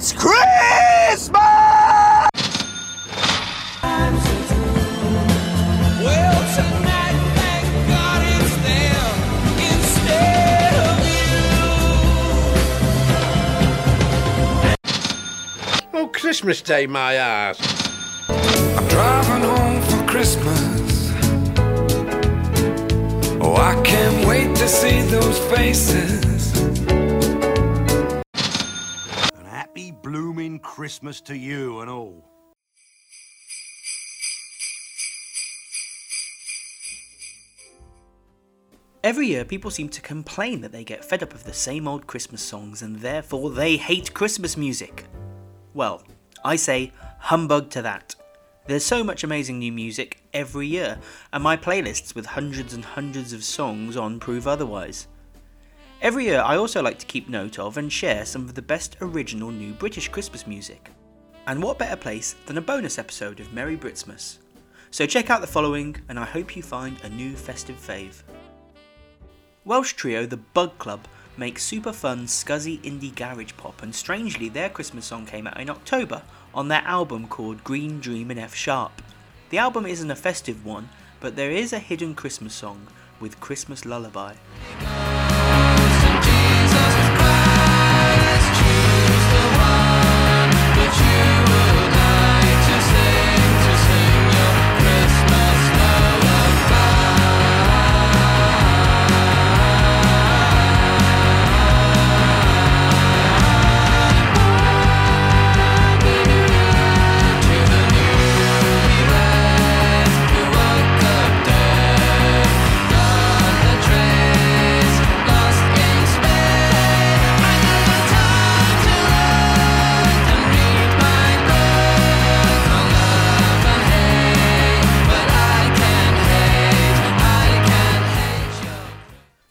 It's Christmas! Well, tonight, thank God it's them instead of you. Oh, Christmas Day, my ass. I'm driving home for Christmas. Oh, I can't wait to see those faces. Christmas to you and all. Every year, people seem to complain that they get fed up of the same old Christmas songs and therefore they hate Christmas music. Well, I say humbug to that. There's so much amazing new music every year, and my playlists with hundreds and hundreds of songs on prove otherwise. Every year, I also like to keep note of and share some of the best original new British Christmas music. And what better place than a bonus episode of Merry Britsmas? So check out the following, and I hope you find a new festive fave. Welsh trio The Bug Club make super fun, scuzzy indie garage pop, and strangely, their Christmas song came out in October on their album called Green Dream in F Sharp. The album isn't a festive one, but there is a hidden Christmas song with Christmas Lullaby.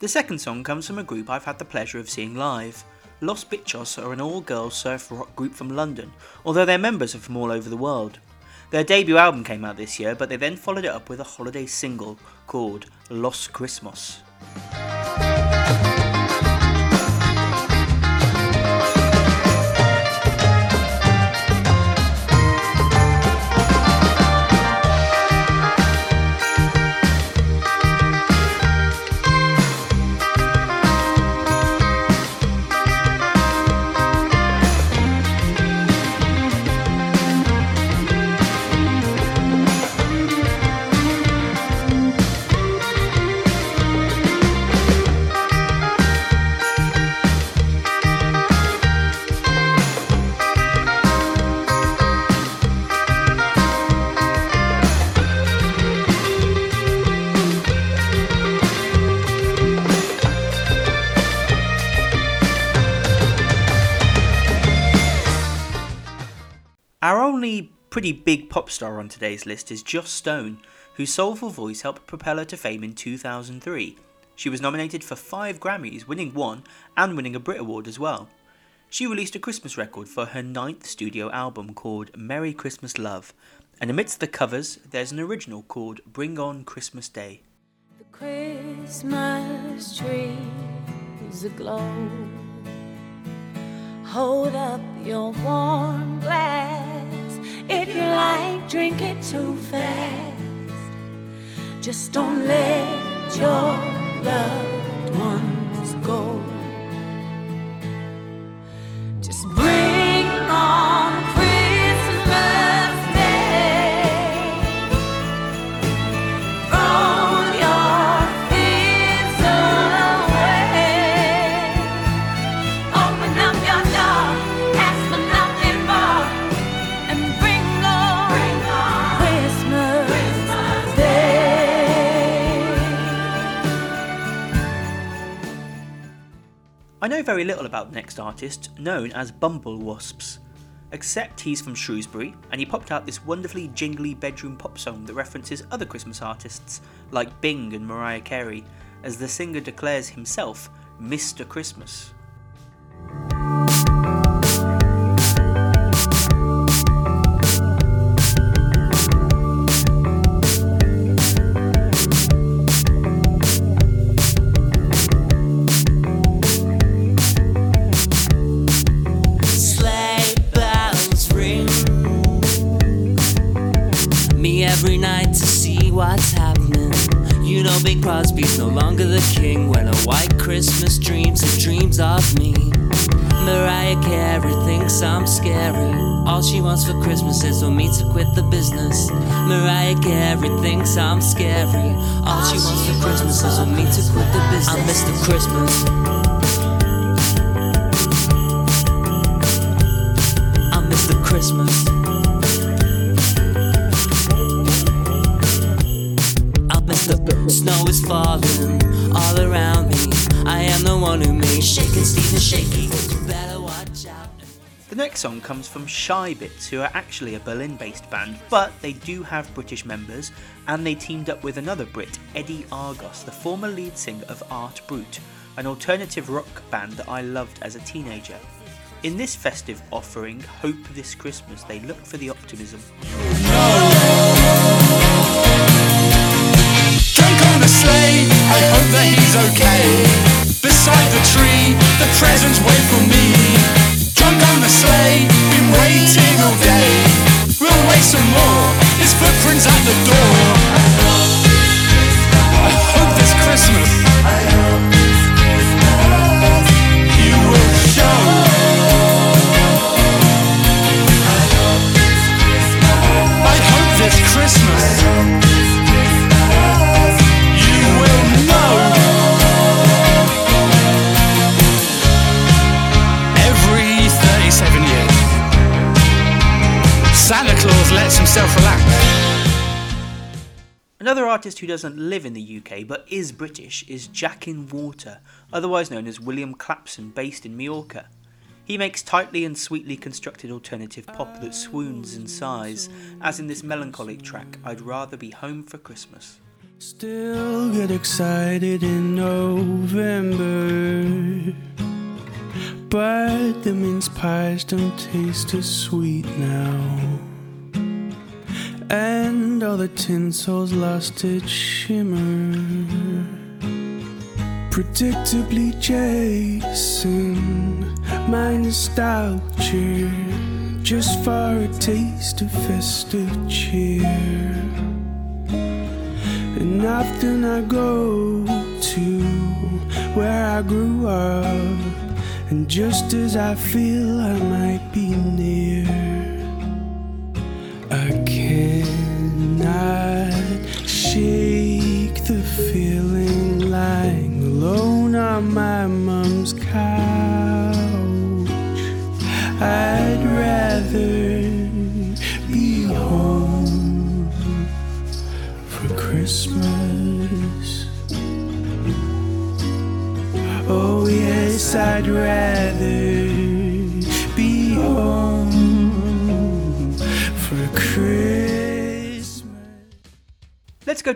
The second song comes from a group I've had the pleasure of seeing live. Los Bichos are an all girls surf rock group from London, although their members are from all over the world. Their debut album came out this year, but they then followed it up with a holiday single called Los Christmas. Pretty big pop star on today's list is Joss Stone, whose soulful voice helped propel her to fame in 2003. She was nominated for five Grammys, winning one and winning a Brit Award as well. She released a Christmas record for her ninth studio album called Merry Christmas Love, and amidst the covers, there's an original called Bring On Christmas Day. The Christmas tree is aglow. Hold up your warm glass. If you like, drink it too fast. Just don't let your loved ones go. Very little about the next artist, known as Bumble Wasps, except he's from Shrewsbury and he popped out this wonderfully jingly bedroom pop song that references other Christmas artists like Bing and Mariah Carey, as the singer declares himself Mr. Christmas. I'm scary. All she wants for Christmas is for me to quit the business. Mariah Carey thinks I'm scary. All she wants for Christmas is for me to quit the business. I miss the Christmas. I miss the Christmas. I miss the snow is falling all around me. I am the one who made shaking Stephen shaky. Next song comes from Shybits, who are actually a Berlin based band, but they do have British members, and they teamed up with another Brit, Eddie Argos, the former lead singer of Art Brut, an alternative rock band that I loved as a teenager. In this festive offering, Hope This Christmas, they look for the optimism. Drunk on the sleigh, I hope that he's okay. Beside the tree, the presents wait for me. On the sleigh, been waiting all day. We'll wait some more, his footprints at the door. I hope this Christmas you will show. I hope this Christmas Claus lets himself relax. Another artist who doesn't live in the UK but is British is Jack in Water, otherwise known as William Clapson, based in Majorca. He makes tightly and sweetly constructed alternative pop that swoons and sighs, as in this melancholic track, I'd Rather Be Home for Christmas. Still get excited in November. But the mince pies don't taste as sweet now. And all the tinsel's lost its shimmer. Predictably, Jason, my nostalgia. Just for a taste of festive cheer. And often I go to where I grew up. And just as I feel I might be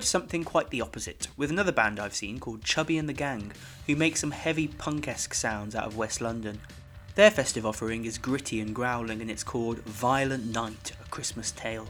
Something quite the opposite, with another band I've seen called Chubby and the Gang, who make some heavy punk esque sounds out of West London. Their festive offering is gritty and growling, and it's called Violent Night, a Christmas Tale.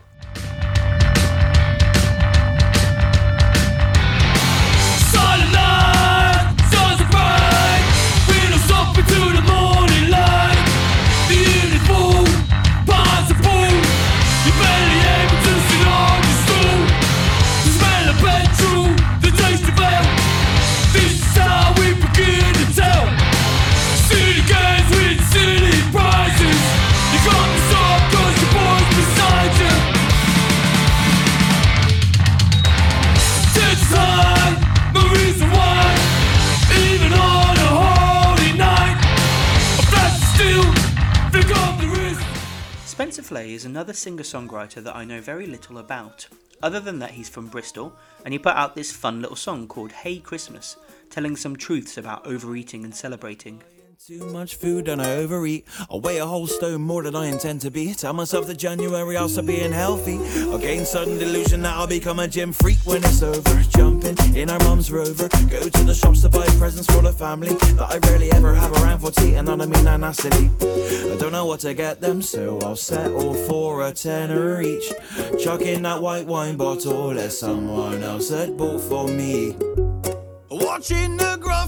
Spencer Flay is another singer songwriter that I know very little about. Other than that, he's from Bristol, and he put out this fun little song called Hey Christmas, telling some truths about overeating and celebrating. Too much food and I overeat. I weigh a whole stone more than I intend to be. Tell myself that January I'll stop being healthy. I gain sudden delusion that I'll become a gym freak when it's over. Jumping in our mum's rover. Go to the shops to buy presents for the family that I rarely ever have around for tea. And I don't mean that nastily. I don't know what to get them, so I'll settle for a tenner each. Chuck in that white wine bottle that someone else had bought for me. Watching the Gruffalo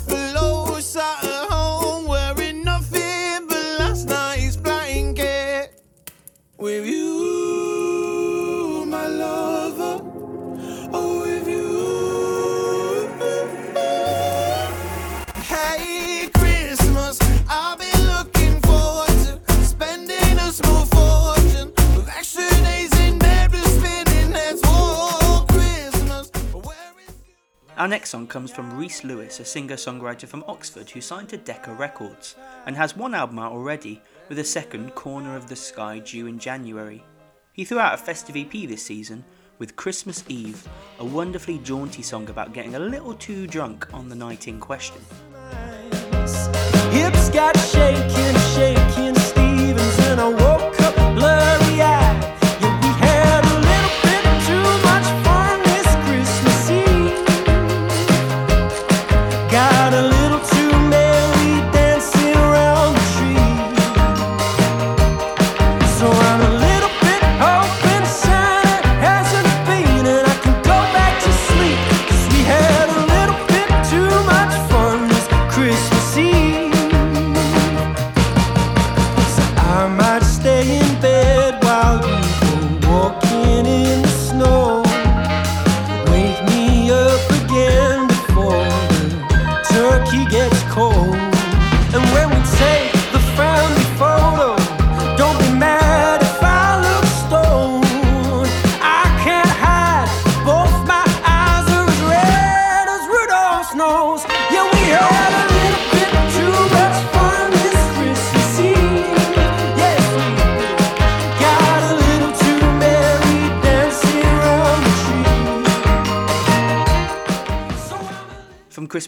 Our next song comes from Rhys Lewis, a singer songwriter from Oxford who signed to Decca Records and has one album out already, with a second, Corner of the Sky, due in January. He threw out a festive EP this season with Christmas Eve, a wonderfully jaunty song about getting a little too drunk on the night in question. Hips got shaking, shaking Stevens, and I woke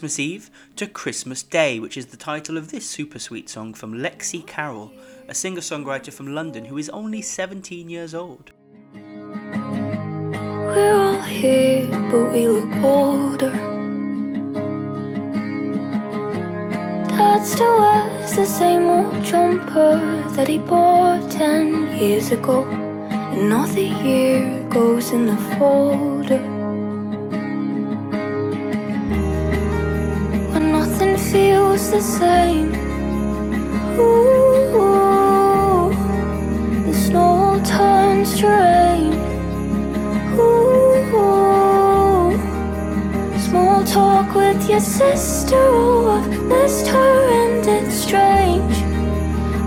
Christmas Eve to Christmas Day, which is the title of this super sweet song from Lexie Carroll, a singer songwriter from London who is only 17 years old. We're all here, but we look older. Dad still wears the same old jumper that he bought ten years ago. Another year goes in the folder. The same. Ooh, the snow turns to rain. Ooh, small talk with your sister. Oh, I've missed her and it's strange,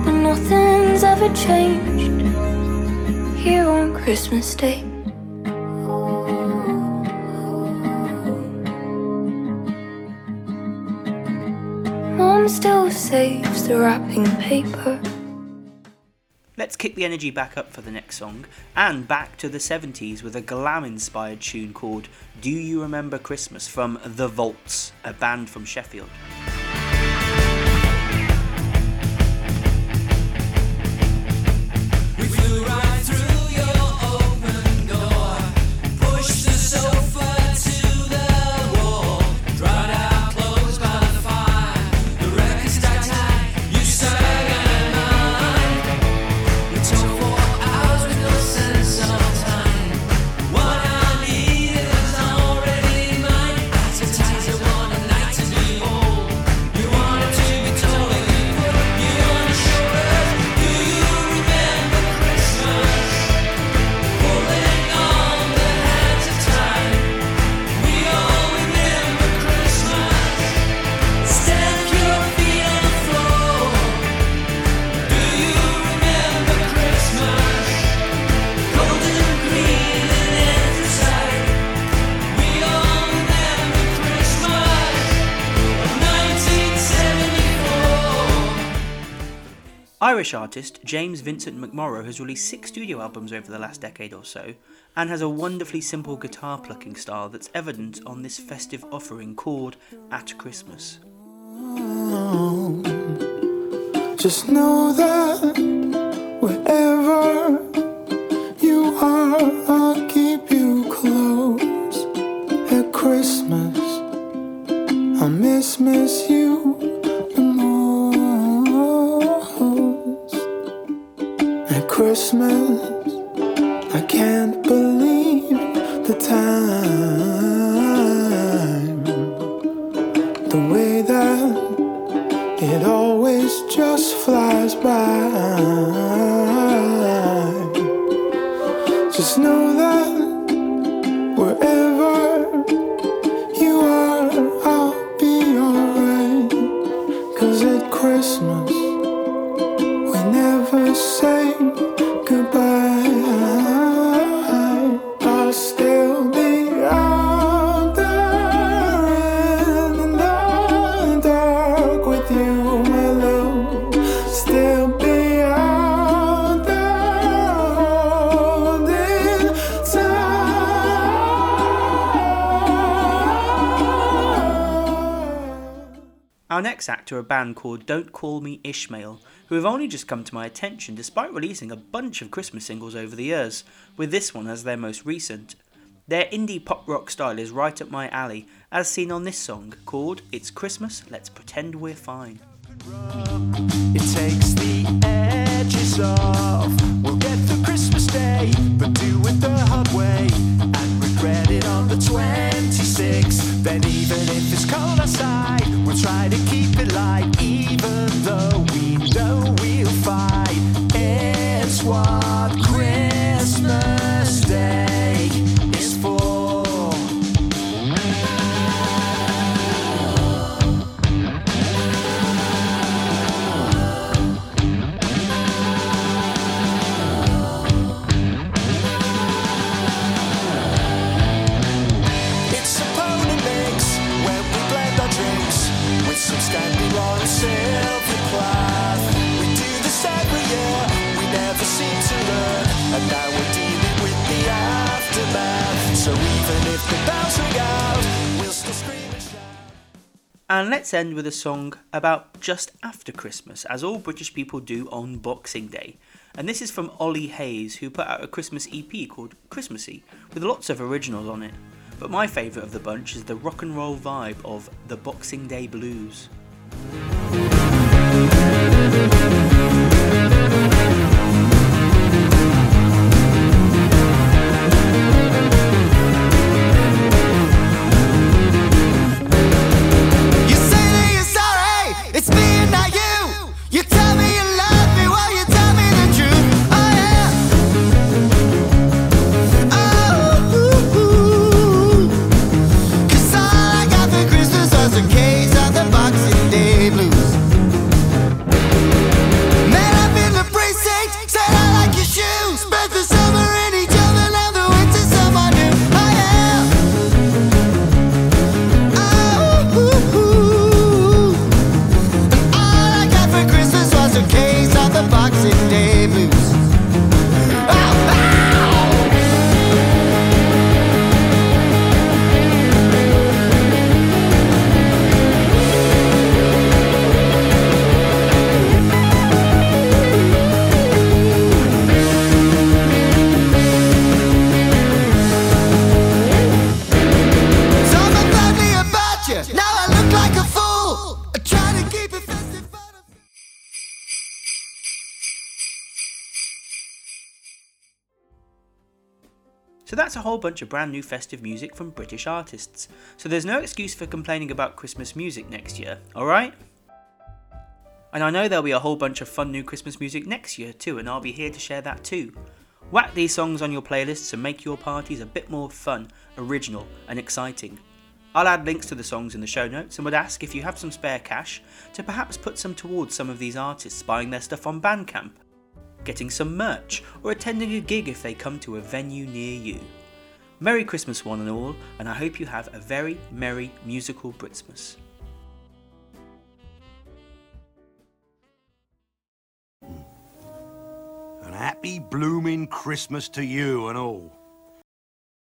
but nothing's ever changed here on Christmas Day. Still saves the wrapping paper. Let's kick the energy back up for the next song and back to the 70s with a glam inspired tune called Do You Remember Christmas from The Vaults, a band from Sheffield. Irish artist James Vincent McMorrow has released six studio albums over the last decade or so and has a wonderfully simple guitar plucking style that's evident on this festive offering called At Christmas. Just know that wherever are a band called Don't Call Me Ishmael, who have only just come to my attention despite releasing a bunch of Christmas singles over the years, with this one as their most recent. Their indie pop rock style is right up my alley, as seen on this song called It's Christmas, Let's Pretend We're Fine. It takes the edges off. We'll get through Christmas Day, but do it the hard way and regret it on the 26th. Then, even if it's cold outside, we'll try to And let's end with a song about just after Christmas, as all British people do on Boxing Day. And this is from Ollie Hayes, who put out a Christmas EP called Christmassy, with lots of originals on it. But my favourite of the bunch is the rock and roll vibe of the Boxing Day Blues. Bunch of brand new festive music from British artists. So there's no excuse for complaining about Christmas music next year, alright? And I know there'll be a whole bunch of fun new Christmas music next year too, and I'll be here to share that too. Whack these songs on your playlists and make your parties a bit more fun, original, and exciting. I'll add links to the songs in the show notes and would ask if you have some spare cash to perhaps put some towards some of these artists buying their stuff on Bandcamp, getting some merch, or attending a gig if they come to a venue near you. Merry Christmas, one and all, and I hope you have a very merry musical Britsmas. And happy blooming Christmas to you and all.